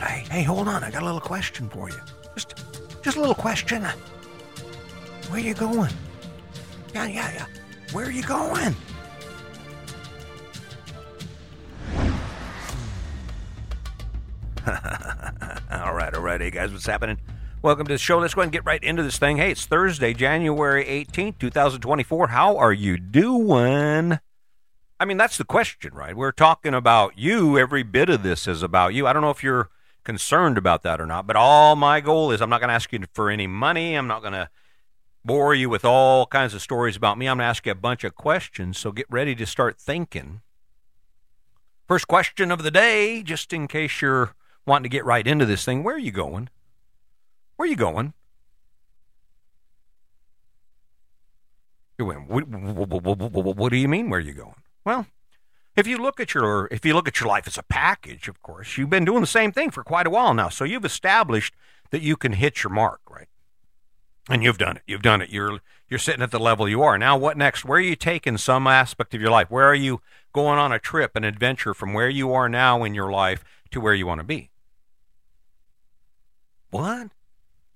hey, hey, hold on. I got a little question for you. Just, just a little question. Where you going? Yeah, yeah, yeah. Where are you going? all right, all right. Hey, guys, what's happening? Welcome to the show. Let's go and get right into this thing. Hey, it's Thursday, January 18th, 2024. How are you doing? I mean, that's the question, right? We're talking about you. Every bit of this is about you. I don't know if you're concerned about that or not, but all my goal is I'm not going to ask you for any money. I'm not going to bore you with all kinds of stories about me. I'm going to ask you a bunch of questions, so get ready to start thinking. First question of the day, just in case you're wanting to get right into this thing, where are you going? Where are you going? You're what, what, what, what do you mean, where are you going? Well, if you look at your if you look at your life as a package, of course, you've been doing the same thing for quite a while now. So you've established that you can hit your mark, right? And you've done it. You've done it. You're you're sitting at the level you are. Now what next? Where are you taking some aspect of your life? Where are you going on a trip, an adventure from where you are now in your life to where you want to be? What?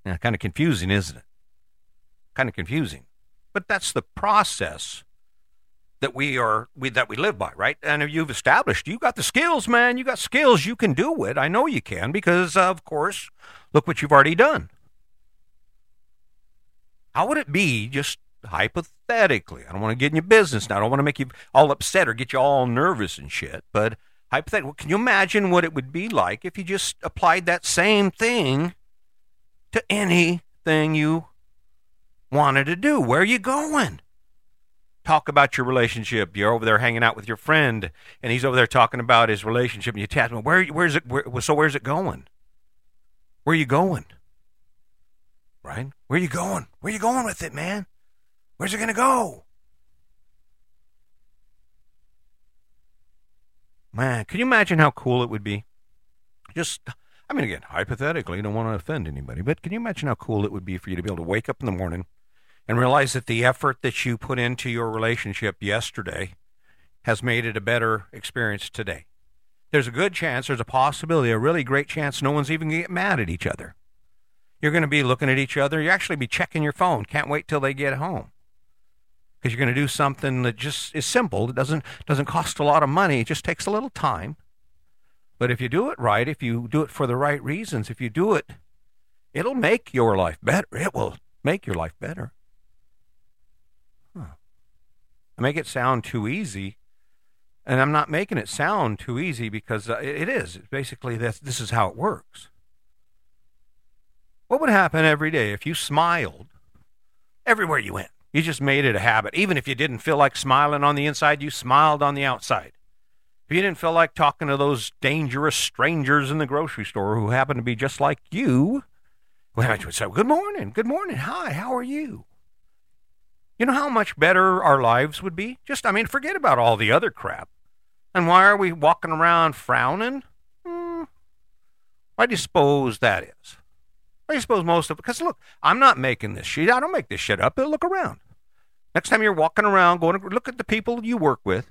Yeah, kind of confusing, isn't it? Kind of confusing. But that's the process that we are we that we live by, right? And you've established you got the skills, man. You got skills. You can do it. I know you can because, of course, look what you've already done. How would it be, just hypothetically? I don't want to get in your business now. I don't want to make you all upset or get you all nervous and shit. But hypothetically, can you imagine what it would be like if you just applied that same thing to anything you wanted to do? Where are you going? Talk about your relationship. You're over there hanging out with your friend, and he's over there talking about his relationship, and you tell him, "Where? Where's it? Where, so where's it going? Where are you going? Right? Where are you going? Where are you going with it, man? Where's it gonna go?" Man, can you imagine how cool it would be? Just, I mean, again, hypothetically, don't want to offend anybody, but can you imagine how cool it would be for you to be able to wake up in the morning and realize that the effort that you put into your relationship yesterday has made it a better experience today. There's a good chance, there's a possibility, a really great chance no one's even going to get mad at each other. You're going to be looking at each other. You actually be checking your phone. Can't wait till they get home. Because you're going to do something that just is simple. It doesn't doesn't cost a lot of money. It just takes a little time. But if you do it right, if you do it for the right reasons, if you do it, it'll make your life better. It will make your life better. I make it sound too easy, and I'm not making it sound too easy because uh, it is. Basically, this, this is how it works. What would happen every day if you smiled everywhere you went? You just made it a habit. Even if you didn't feel like smiling on the inside, you smiled on the outside. If you didn't feel like talking to those dangerous strangers in the grocery store who happen to be just like you, well, you would say, Good morning, good morning, hi, how are you? You know how much better our lives would be? Just, I mean, forget about all the other crap. And why are we walking around frowning? Hmm. Why do you suppose that is? Why do you suppose most of it? Because look, I'm not making this shit. I don't make this shit up. Look around. Next time you're walking around, going to look at the people you work with.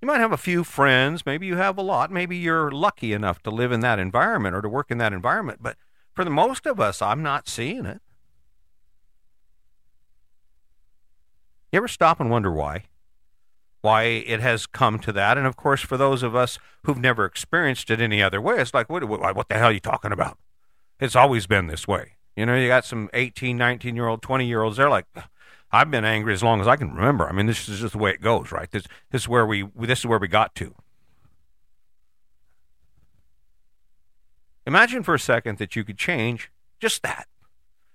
You might have a few friends. Maybe you have a lot. Maybe you're lucky enough to live in that environment or to work in that environment. But for the most of us, I'm not seeing it. You ever stop and wonder why? Why it has come to that? And of course, for those of us who've never experienced it any other way, it's like, what, what, what the hell are you talking about? It's always been this way. You know, you got some 18, 19 year old, 20 year olds, they're like, I've been angry as long as I can remember. I mean, this is just the way it goes, right? This, this is where we, this is where we got to. Imagine for a second that you could change just that.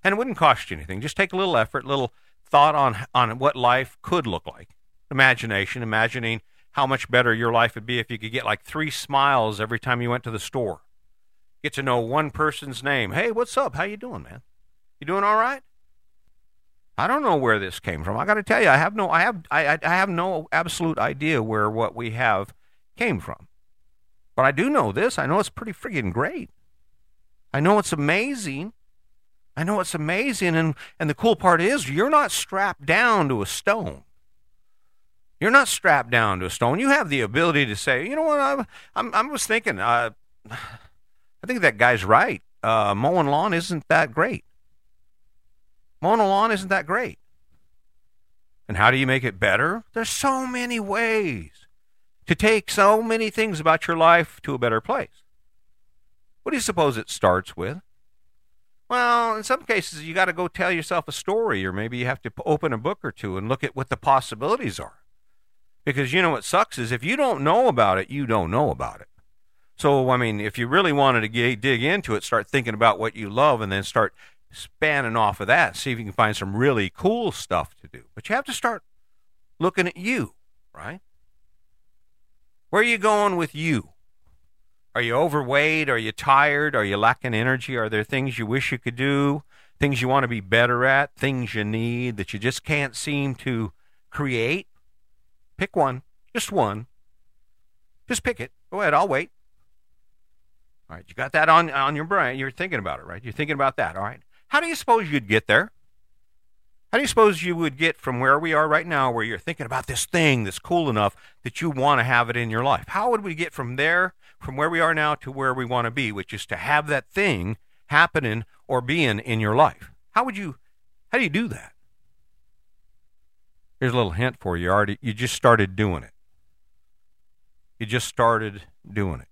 And it wouldn't cost you anything. Just take a little effort, little thought on on what life could look like. Imagination, imagining how much better your life would be if you could get like three smiles every time you went to the store. Get to know one person's name. Hey, what's up? How you doing, man? You doing all right? I don't know where this came from. I got to tell you, I have no, I have, I, I have no absolute idea where what we have came from. But I do know this. I know it's pretty friggin' great. I know it's amazing I know it's amazing, and, and the cool part is you're not strapped down to a stone. You're not strapped down to a stone. You have the ability to say, you know what, I, I'm, I was thinking, uh, I think that guy's right. Uh, mowing lawn isn't that great. Mowing a lawn isn't that great. And how do you make it better? There's so many ways to take so many things about your life to a better place. What do you suppose it starts with? Well, in some cases, you got to go tell yourself a story, or maybe you have to open a book or two and look at what the possibilities are. Because you know what sucks is if you don't know about it, you don't know about it. So, I mean, if you really wanted to get, dig into it, start thinking about what you love and then start spanning off of that, see if you can find some really cool stuff to do. But you have to start looking at you, right? Where are you going with you? Are you overweight? Are you tired? Are you lacking energy? Are there things you wish you could do? Things you want to be better at? Things you need that you just can't seem to create? Pick one, just one. Just pick it. Go ahead, I'll wait. All right, you got that on on your brain. You're thinking about it, right? You're thinking about that. All right. How do you suppose you'd get there? How do you suppose you would get from where we are right now, where you're thinking about this thing that's cool enough that you want to have it in your life? How would we get from there, from where we are now, to where we want to be, which is to have that thing happening or being in your life? How would you? How do you do that? Here's a little hint for you. Already, you just started doing it. You just started doing it.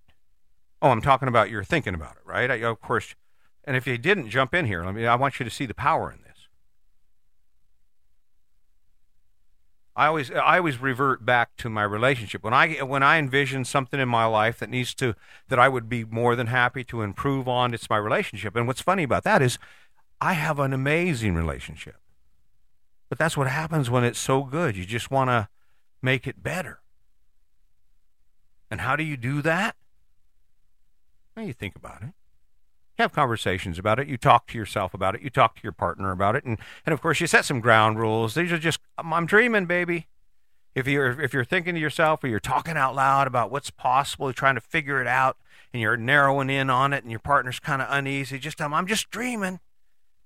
Oh, I'm talking about you're thinking about it, right? I, of course, and if you didn't jump in here, I mean, I want you to see the power in this. I always, I always revert back to my relationship when I when I envision something in my life that needs to that I would be more than happy to improve on. It's my relationship, and what's funny about that is, I have an amazing relationship. But that's what happens when it's so good. You just want to make it better. And how do you do that? Well, you think about it. Have conversations about it. You talk to yourself about it. You talk to your partner about it. And, and of course, you set some ground rules. These are just, I'm, dreaming, baby. If you're, if you're thinking to yourself or you're talking out loud about what's possible, trying to figure it out, and you're narrowing in on it, and your partner's kind of uneasy, just tell them, I'm just dreaming.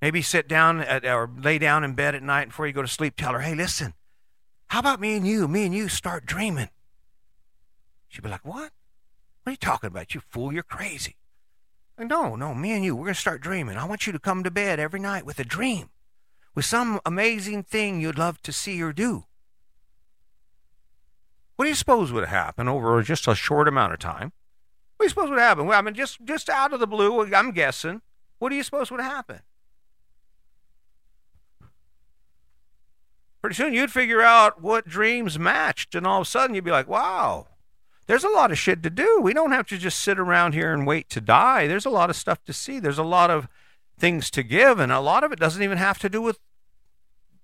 Maybe sit down at, or lay down in bed at night before you go to sleep. Tell her, hey, listen, how about me and you? Me and you start dreaming. She'd be like, what? What are you talking about? You fool, you're crazy. No, no, me and you, we're going to start dreaming. I want you to come to bed every night with a dream, with some amazing thing you'd love to see or do. What do you suppose would happen over just a short amount of time? What do you suppose would happen? Well, I mean, just, just out of the blue, I'm guessing. What do you suppose would happen? Pretty soon you'd figure out what dreams matched, and all of a sudden you'd be like, wow, there's a lot of shit to do. We don't have to just sit around here and wait to die. There's a lot of stuff to see. There's a lot of things to give, and a lot of it doesn't even have to do with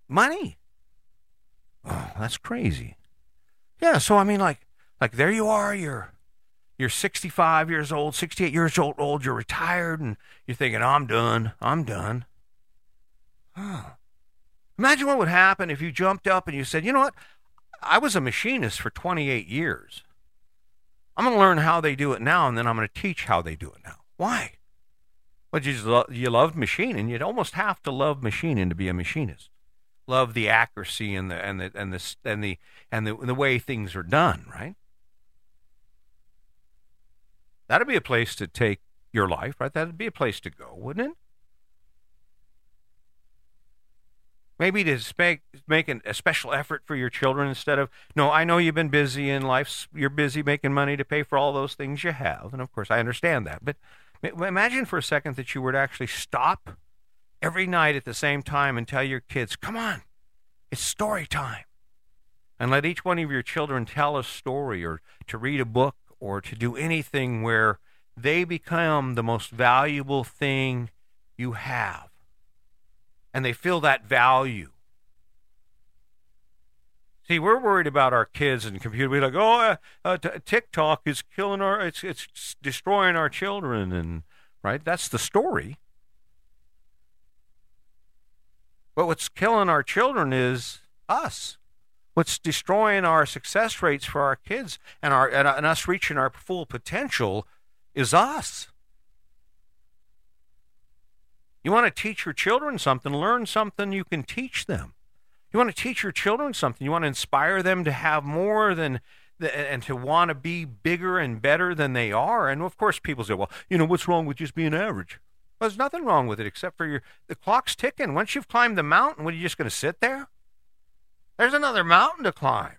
money. Oh, that's crazy. Yeah, so I mean like like there you are, you're you're 65 years old, 68 years old, old, you're retired and you're thinking, "I'm done. I'm done." Huh. Imagine what would happen if you jumped up and you said, "You know what? I was a machinist for 28 years. I'm going to learn how they do it now, and then I'm going to teach how they do it now. Why? Well, you, you loved machining. You'd almost have to love machining to be a machinist. Love the accuracy and the and the and the and the and the, and the way things are done, right? That'd be a place to take your life, right? That'd be a place to go, wouldn't it? Maybe to make an, a special effort for your children instead of no. I know you've been busy in life. You're busy making money to pay for all those things you have, and of course I understand that. But imagine for a second that you were to actually stop every night at the same time and tell your kids, "Come on, it's story time," and let each one of your children tell a story or to read a book or to do anything where they become the most valuable thing you have and they feel that value. See, we're worried about our kids and computer. We're like, oh, uh, uh, TikTok is killing our, it's it's destroying our children, and right, that's the story. But what's killing our children is us. What's destroying our success rates for our kids and our and, and us reaching our full potential is us. You want to teach your children something, learn something you can teach them. You want to teach your children something. You want to inspire them to have more than and to want to be bigger and better than they are. And of course, people say, well, you know, what's wrong with just being average? Well, there's nothing wrong with it except for your the clock's ticking. Once you've climbed the mountain, what are you just going to sit there? There's another mountain to climb.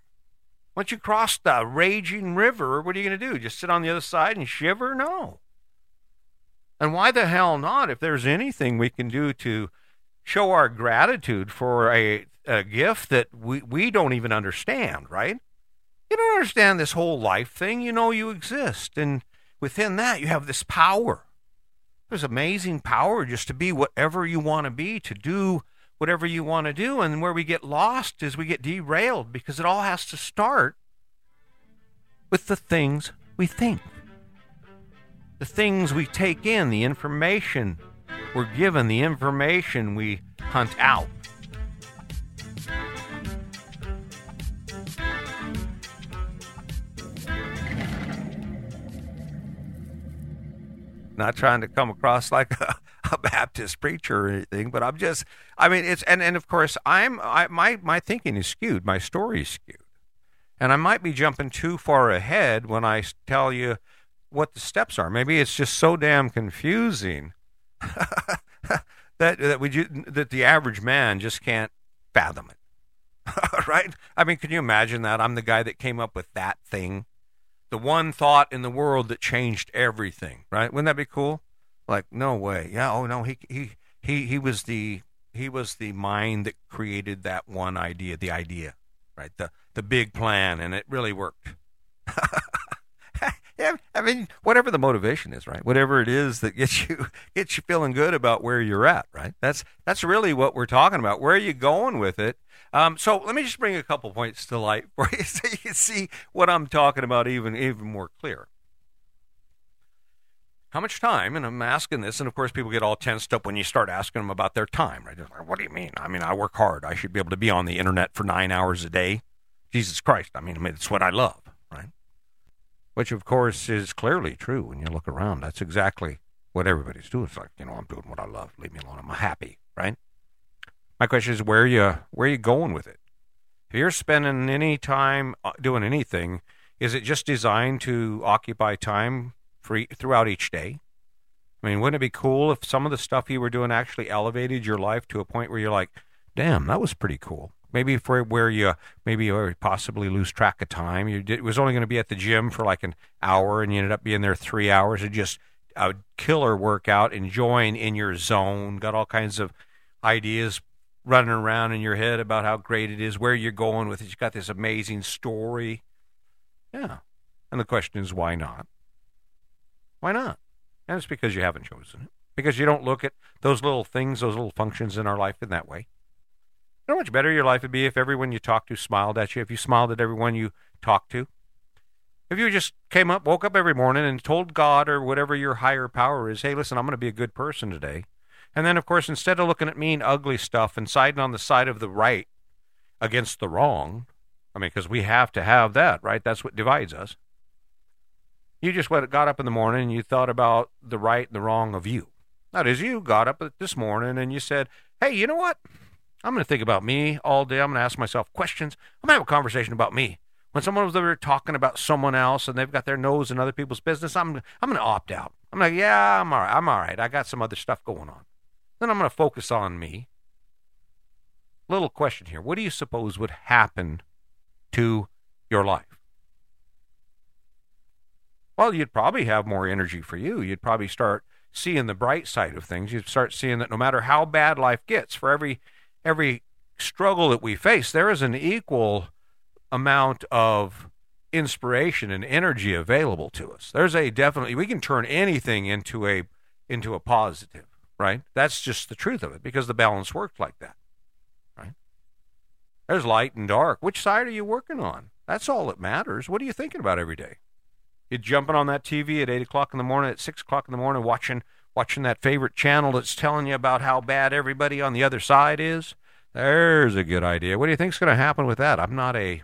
Once you cross the raging river, what are you going to do? Just sit on the other side and shiver? No. And why the hell not? If there's anything we can do to show our gratitude for a, a gift that we, we don't even understand, right? You don't understand this whole life thing. You know you exist. And within that, you have this power. There's amazing power just to be whatever you want to be, to do whatever you want to do. And where we get lost is we get derailed because it all has to start with the things we think, the things we take in, the information we're given, the information we hunt out. Not trying to come across like a, a Baptist preacher or anything, but I'm just, I mean, it's, and, and of course, I'm, I, my, my thinking is skewed, my story is skewed. And I might be jumping too far ahead when I tell you what the steps are. Maybe it's just so damn confusing that that we that the average man just can't fathom it. right? I mean, can you imagine that? I'm the guy that came up with that thing, the one thought in the world that changed everything. Right? Wouldn't that be cool? Like, no way. Yeah. Oh no. He he he he was the he was the mind that created that one idea, the idea, right? The the big plan, and it really worked. I mean, whatever the motivation is, right? Whatever it is that gets you gets you feeling good about where you're at, right? That's that's really what we're talking about. Where are you going with it? Um, so let me just bring a couple points to light for you, so you can see what I'm talking about even even more clear. How much time? And I'm asking this, and of course, people get all tensed up when you start asking them about their time, right? Like, what do you mean? I mean, I work hard. I should be able to be on the internet for nine hours a day. Jesus Christ! I mean, I mean, it's what I love? Which of course is clearly true when you look around. That's exactly what everybody's doing. It's like, you know, I'm doing what I love. Leave me alone. I'm happy, right? My question is, where you where are you going with it? If you're spending any time uh, doing anything, is it just designed to occupy time free throughout each day? I mean, wouldn't it be cool if some of the stuff you were doing actually elevated your life to a point where you're like, damn, that was pretty cool? Maybe for where you maybe you possibly lose track of time. You did, it was only going to be at the gym for like an hour, and you ended up being there three hours. And just a killer workout, enjoying in your zone. Got all kinds of ideas running around in your head about how great it is, where you're going with it. You got this amazing story. Yeah, and the question is, why not? Why not? And it's because you haven't chosen it. Because you don't look at those little things, those little functions in our life in that way. You know how much better your life would be if everyone you talked to smiled at you, if you smiled at everyone you talked to? If you just came up, woke up every morning and told God or whatever your higher power is, hey, listen, I'm going to be a good person today. And then, of course, instead of looking at mean, ugly stuff and siding on the side of the right against the wrong, I mean, because we have to have that, right? That's what divides us. You just got up in the morning and you thought about the right and the wrong of you. That is, you got up this morning and you said, hey, you know what? I'm going to think about me all day. I'm going to ask myself questions. I'm going to have a conversation about me. When someone was there talking about someone else and they've got their nose in other people's business, I'm I'm going to opt out. I'm like, yeah, I'm all right. I'm all right. I got some other stuff going on. Then I'm going to focus on me. Little question here. What do you suppose would happen to your life? Well, you'd probably have more energy for you. You'd probably start seeing the bright side of things. You'd start seeing that no matter how bad life gets, for every every struggle that we face, there is an equal amount of inspiration and energy available to us. There's a definitely we can turn anything into a into a positive, right? That's just the truth of it because the balance worked like that. Right? There's light and dark. Which side are you working on? That's all that matters. What are you thinking about every day? You jumping on that TV at eight o'clock in the morning, at six o'clock in the morning, watching watching that favorite channel that's telling you about how bad everybody on the other side is. There's a good idea. What do you think's going to happen with that? I'm not a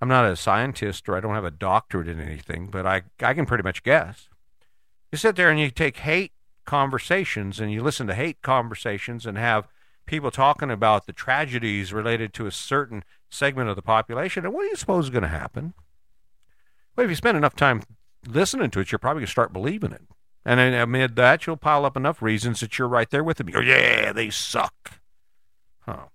I'm not a scientist or I don't have a doctorate in anything, but I I can pretty much guess. You sit there and you take hate conversations and you listen to hate conversations and have people talking about the tragedies related to a certain segment of the population. And what do you suppose is going to happen? Well, if you spend enough time listening to it, you're probably going to start believing it. And amid that, you'll pile up enough reasons that you're right there with them. You go, yeah, they suck. Huh.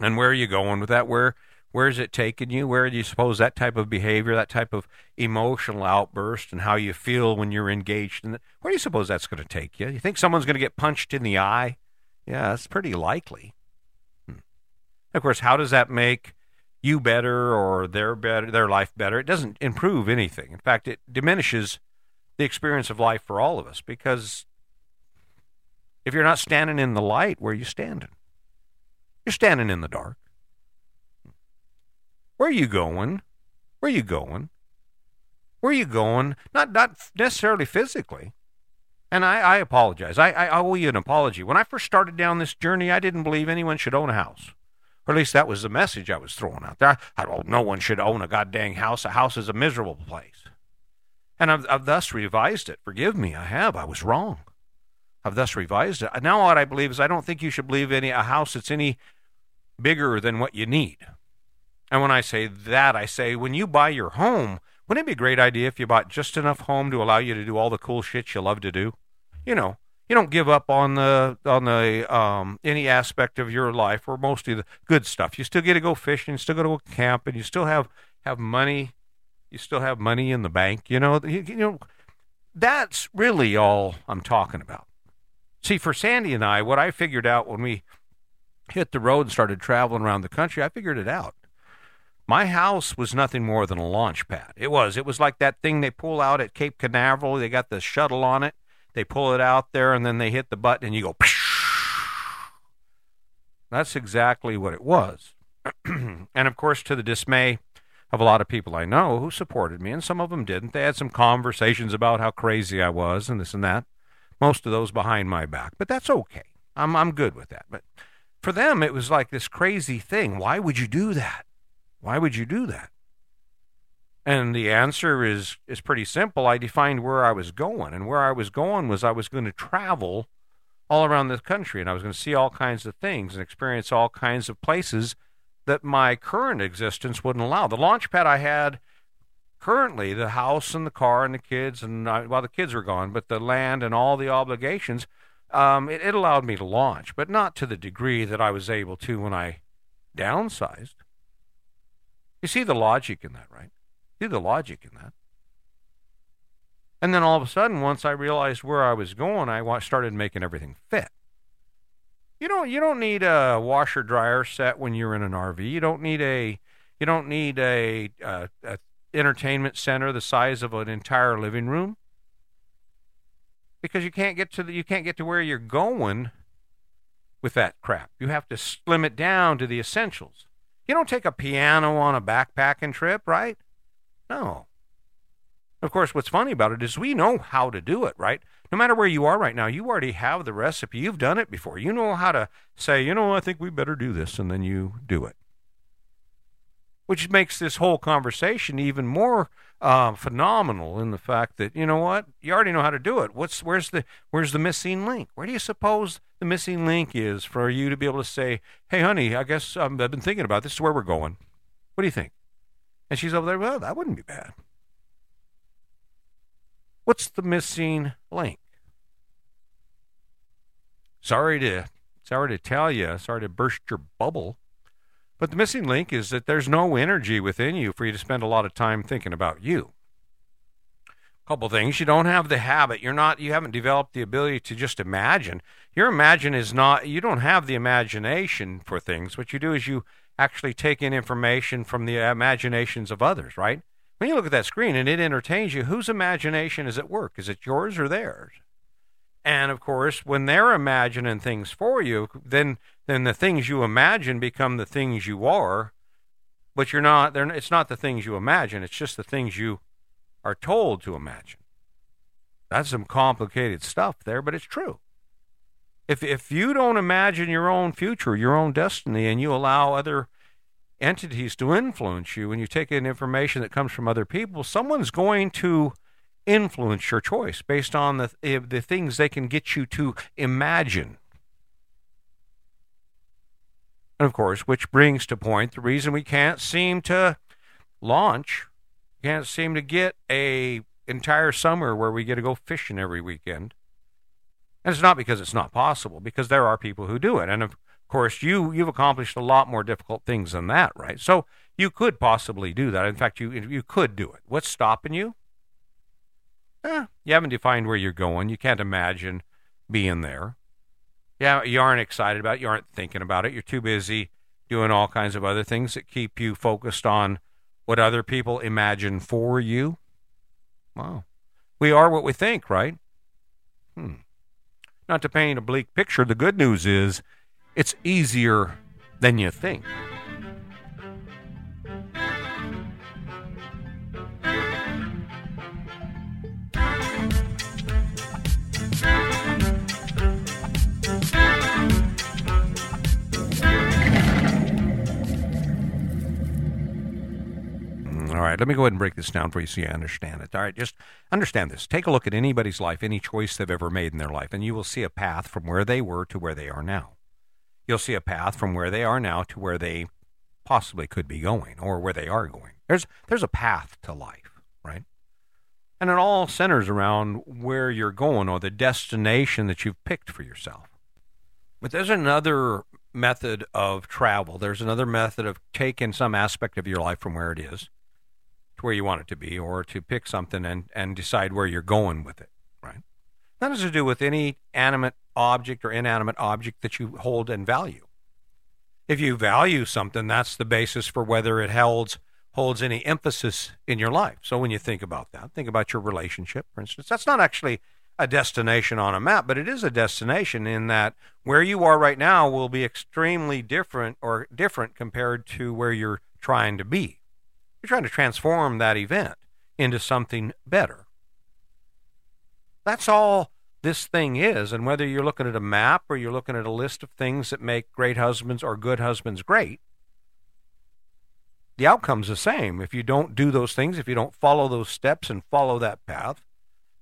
And where are you going with that? Where where's it taking you? Where do you suppose that type of behavior, that type of emotional outburst, and how you feel when you're engaged in it? Where do you suppose that's going to take you? You think someone's going to get punched in the eye? Yeah, that's pretty likely. Hmm. Of course, how does that make you better or their better, their life better? It doesn't improve anything. In fact, it diminishes the experience of life for all of us because if you're not standing in the light, where are you standing? You're standing in the dark. Where are you going? Where are you going? Where are you going? Not not necessarily physically. And I, I apologize. I, I owe you an apology. When I first started down this journey, I didn't believe anyone should own a house. Or at least that was the message I was throwing out there. I, I oh, no one should own a goddamn house. A house is a miserable place. And I've, I've thus revised it. Forgive me, I have. I was wrong. I've thus revised it. Now what I believe is I don't think you should believe any a house that's any bigger than what you need. And when I say that, I say when you buy your home, wouldn't it be a great idea if you bought just enough home to allow you to do all the cool shit you love to do? You know, you don't give up on the on the um, any aspect of your life or mostly the good stuff. You still get to go fishing, still go to a camp, and you still have have money. You still have money in the bank. You know, you, you know that's really all I'm talking about. See, for Sandy and I, what I figured out when we hit the road and started traveling around the country, I figured it out. My house was nothing more than a launch pad. It was. It was like that thing they pull out at Cape Canaveral. They got the shuttle on it. They pull it out there and then they hit the button and you go. That's exactly what it was. and of course, to the dismay of a lot of people I know who supported me, and some of them didn't. They had some conversations about how crazy I was and this and that most of those behind my back, but that's okay. I'm I'm good with that. But for them, it was like this crazy thing. Why would you do that? Why would you do that? And the answer is is pretty simple. I defined where I was going, and where I was going was I was going to travel all around the country, and I was going to see all kinds of things and experience all kinds of places that my current existence wouldn't allow. The launch pad I had currently the house and the car and the kids and uh, well the kids were gone but the land and all the obligations um, it, it allowed me to launch but not to the degree that i was able to when i downsized. You see the logic in that right? See the logic in that. And then all of a sudden once i realized where i was going i started making everything fit you don't you don't need a washer dryer set when you're in an rv you don't need a you don't need a, a, a entertainment center the size of an entire living room because you can't get to the, you can't get to where you're going with that crap. You have to slim it down to the essentials. You don't take a piano on a backpacking trip, right? No. Of course, what's funny about it is we know how to do it, right? No matter where you are right now, you already have the recipe. You've done it before. You know how to say, you know, I think we better do this, and then you do it which makes this whole conversation even more uh, phenomenal in the fact that you know what you already know how to do it. What's where's the where's the missing link? Where do you suppose the missing link is for you to be able to say, "Hey, honey, I guess um, I've been thinking about this. this. Is where we're going. What do you think?" And she's over there. Well, that wouldn't be bad. What's the missing link? Sorry to sorry to tell you. Sorry to burst your bubble. But the missing link is that there's no energy within you for you to spend a lot of time thinking about you. A couple things. You don't have the habit. You're not you haven't developed the ability to just imagine. Your imagine is not you don't have the imagination for things. What you do is you actually take in information from the imaginations of others, right? When you look at that screen and it entertains you, whose imagination is at work? Is it yours or theirs? And of course, when they're imagining things for you, then then the things you imagine become the things you are. But you're not. They're, it's not the things you imagine. It's just the things you are told to imagine. That's some complicated stuff there, but it's true. If if you don't imagine your own future, your own destiny, and you allow other entities to influence you, and you take in information that comes from other people, someone's going to influence your choice based on the eh, the things they can get you to imagine. And of course, which brings to point the reason we can't seem to launch Can't seem to get a entire summer where we get to go fishing every weekend. And it's not because it's not possible, because there are people who do it. And course, you you've accomplished a lot more difficult things than that, right? So you could possibly do that. In fact, you you could do it. What's stopping you? Eh, you haven't defined where you're going. You can't imagine being there. Yeah, you aren't excited about it. You aren't thinking about it. You're too busy doing all kinds of other things that keep you focused on what other people imagine for you. Wow. We are what we think, right? Hmm. Not to paint a bleak picture, the good news is it's easier than you think. All right, let me go ahead and break this down for you so you understand it. All right, just understand this. Take a look at anybody's life, any choice they've ever made in their life, and you will see a path from where they were to where they are now. You'll see a path from where they are now to where they possibly could be going or where they are going. There's there's a path to life, right? And it all centers around where you're going or the destination that you've picked for yourself. But there's another method of travel. There's another method of taking some aspect of your life from where it is to where you want it to be, or to pick something and, and decide where you're going with it, right? That has to do with any animate object or inanimate object that you hold and value. If you value something, that's the basis for whether it holds holds any emphasis in your life. So when you think about that, think about your relationship, for instance. That's not actually a destination on a map, but it is a destination in that where you are right now will be extremely different or different compared to where you're trying to be. You're trying to transform that event into something better. That's all this thing is. And whether you're looking at a map or you're looking at a list of things that make great husbands or good husbands great, the outcome's the same. If you don't do those things, if you don't follow those steps and follow that path,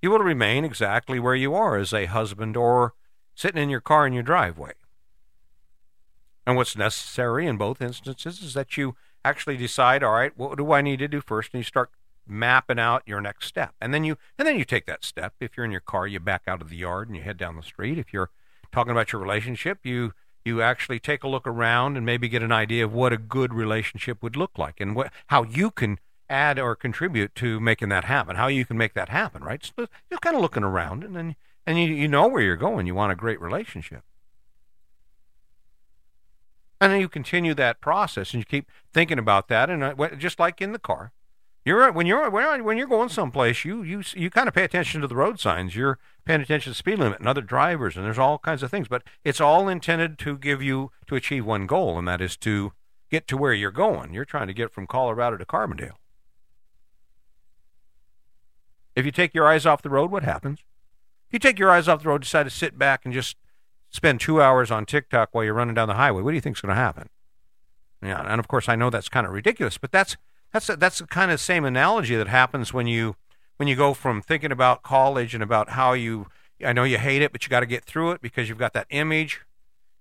you will remain exactly where you are as a husband or sitting in your car in your driveway. And what's necessary in both instances is that you actually decide, all right, what do I need to do first? And you start mapping out your next step. And then you and then you take that step. If you're in your car, you back out of the yard and you head down the street. If you're talking about your relationship, you you actually take a look around and maybe get an idea of what a good relationship would look like and what how you can add or contribute to making that happen. How you can make that happen, right? So just kind of looking around and then and you you know where you're going. You want a great relationship. And then you continue that process, and you keep thinking about that, and uh, just like in the car, you're when you're when you're going someplace, you you you kind of pay attention to the road signs. You're paying attention to the speed limit and other drivers, and there's all kinds of things. But it's all intended to give you to achieve one goal, and that is to get to where you're going. You're trying to get from Colorado to Carbondale. If you take your eyes off the road, what happens? If you take your eyes off the road, decide to sit back and just spend two hours on TikTok while you're running down the highway, what do you think's going to happen? Yeah, and of course I know that's kind of ridiculous, but that's that's a, that's the kind of same analogy that happens when you when you go from thinking about college and about how you I know you hate it, but you got to get through it because you've got that image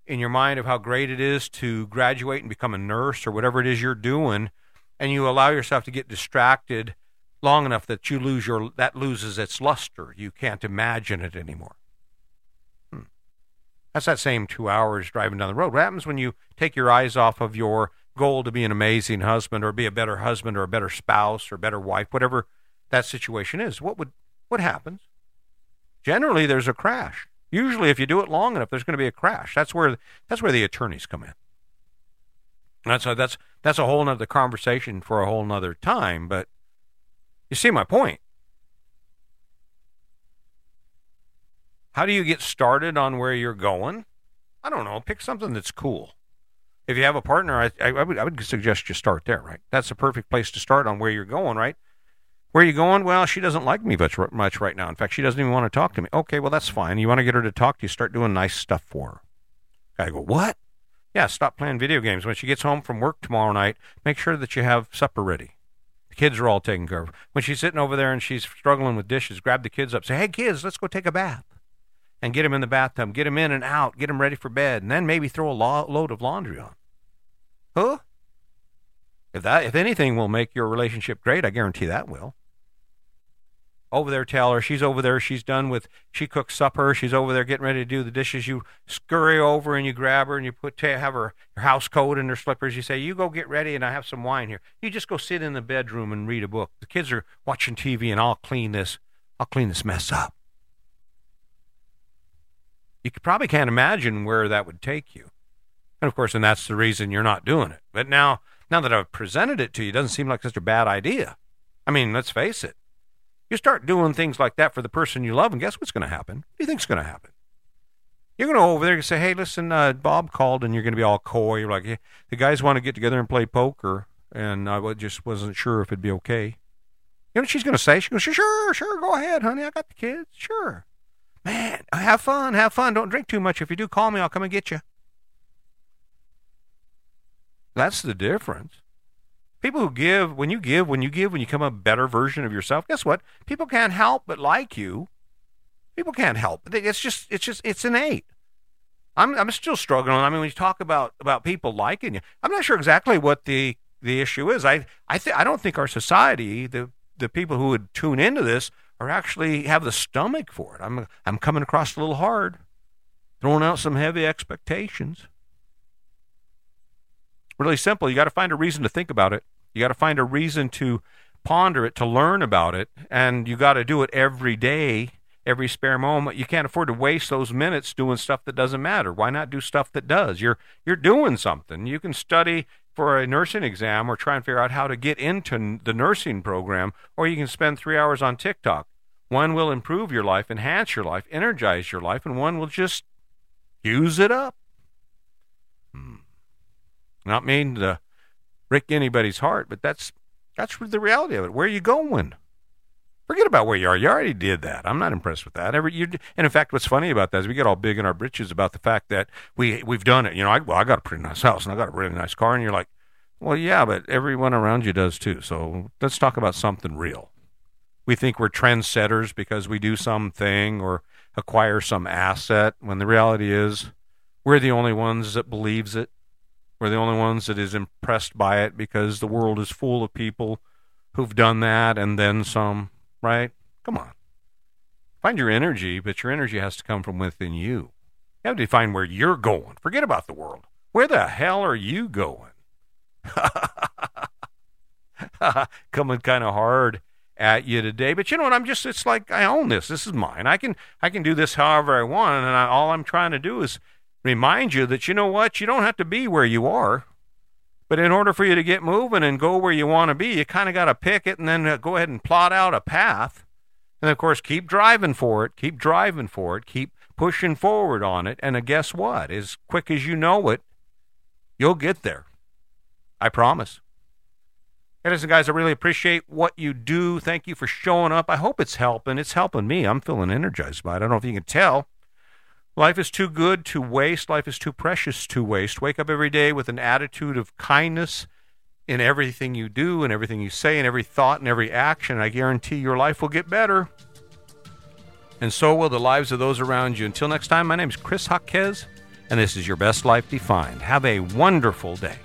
in your mind of how great it is to graduate and become a nurse or whatever it is you're doing, and you allow yourself to get distracted long enough that you lose your that loses its luster. You can't imagine it anymore. Hmm. That's that same two hours driving down the road. What happens when you take your eyes off of your goal to be an amazing husband or be a better husband or a better spouse or better wife, whatever that situation is? What would what happens? Generally, there's a crash. Usually, if you do it long enough, there's going to be a crash. That's where that's where the attorneys come in. That's a, that's that's a whole nother conversation for a whole nother time. But you see my point. How do you get started on where you're going? I don't know. Pick something that's cool. If you have a partner, I, I, would, I would suggest you start there, right? That's the perfect place to start on where you're going, right? Where are you going? Well, she doesn't like me much, much right now. In fact, she doesn't even want to talk to me. Okay, well, that's fine. You want to get her to talk to you, start doing nice stuff for her. I go, what? Yeah, stop playing video games. When she gets home from work tomorrow night, make sure that you have supper ready. The kids are all taken care of. When she's sitting over there and she's struggling with dishes, grab the kids up. Say, hey, kids, let's go take a bath and get him in the bathtub, get him in and out, get him ready for bed, and then maybe throw a lo- load of laundry on. Huh? If that, if anything, will make your relationship great, I guarantee that will. Over there, tell her she's over there. She's done with. She cooks supper. She's over there getting ready to do the dishes. You scurry over and you grab her and you put have her, her house coat and her slippers. You say, "You go get ready, and I have some wine here." You just go sit in the bedroom and read a book. The kids are watching TV, and I'll clean this. I'll clean this mess up. You probably can't imagine where that would take you. And of course, and that's the reason you're not doing it. But now, now that I've presented it to you, it doesn't seem like such a bad idea. I mean, let's face it. You start doing things like that for the person you love, and guess what's going to happen? What do you think's going to happen? You're going to go over there and say, "Hey, listen, uh, Bob called," and you're going to be all coy. You're like, "The guys want to get together and play poker, and I just wasn't sure if it'd be okay." You know what she's going to say? She goes, "Sure, "Sure, sure, go ahead, honey. I got the kids. Sure, man. Have fun, have fun. Don't drink too much. If you do, call me. I'll come and get you." That's the difference. People who give, when you give, when you give, when you become a better version of yourself, guess what? People can't help but like you. People can't help. It's just, it's just, it's innate. I'm, I'm still struggling. I mean, when you talk about about people liking you, I'm not sure exactly what the the issue is. I, I, th- I don't think our society, the the people who would tune into this, are actually have the stomach for it. I'm, I'm coming across a little hard, throwing out some heavy expectations really simple. You got to find a reason to think about it. You got to find a reason to ponder it, to learn about it, and you got to do it every day, every spare moment. You can't afford to waste those minutes doing stuff that doesn't matter. Why not do stuff that does? You're you're doing something. You can study for a nursing exam or try and figure out how to get into the nursing program, or you can spend 3 hours on TikTok. One will improve your life, enhance your life, energize your life, and one will just use it up. Hmm. Not mean to break anybody's heart, but that's that's the reality of it. Where are you going? Forget about where you are. You already did that. I'm not impressed with that. Every, and in fact, what's funny about that is we get all big in our britches about the fact that we we've done it. You know, I, well, I got a pretty nice house and I got a really nice car, and you're like, well, yeah, but everyone around you does too. So let's talk about something real. We think we're trendsetters because we do something or acquire some asset, when the reality is we're the only ones that believes it. We're the only ones that is impressed by it because the world is full of people who've done that and then some, right? Come on. Find your energy, but your energy has to come from within you. You have to define where you're going. Forget about the world. Where the hell are you going? Coming kind of hard at you today, but you know what? I'm just it's like I own this. This is mine. I can I can do this however I want, and I, all I'm trying to do is remind you that you know what? You don't have to be where you are. But in order for you to get moving and go where you want to be, you kind of got to pick it and then uh, go ahead and plot out a path. And of course, keep driving for it, keep driving for it, keep pushing forward on it. And uh, guess what? As quick as you know it, you'll get there. I promise. Hey, listen, guys, I really appreciate what you do. Thank you for showing up. I hope it's helping. It's helping me. I'm feeling energized by it. I don't know if you can tell. Life is too good to waste. Life is too precious to waste. Wake up every day with an attitude of kindness in everything you do and everything you say and every thought and every action. I guarantee your life will get better. And so will the lives of those around you. Until next time, my name is Chris Jaquez, and this is Your Best Life Defined. Have a wonderful day.